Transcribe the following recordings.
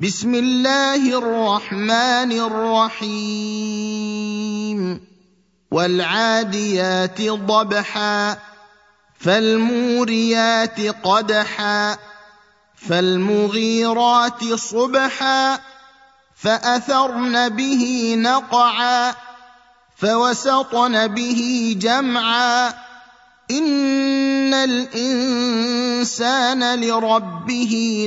بسم الله الرحمن الرحيم. والعاديات ضبحا فالموريات قدحا فالمغيرات صبحا فأثرن به نقعا فوسطن به جمعا. إن الإنسان لربه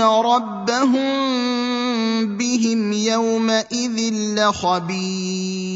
ربهم بهم يومئذ لخبير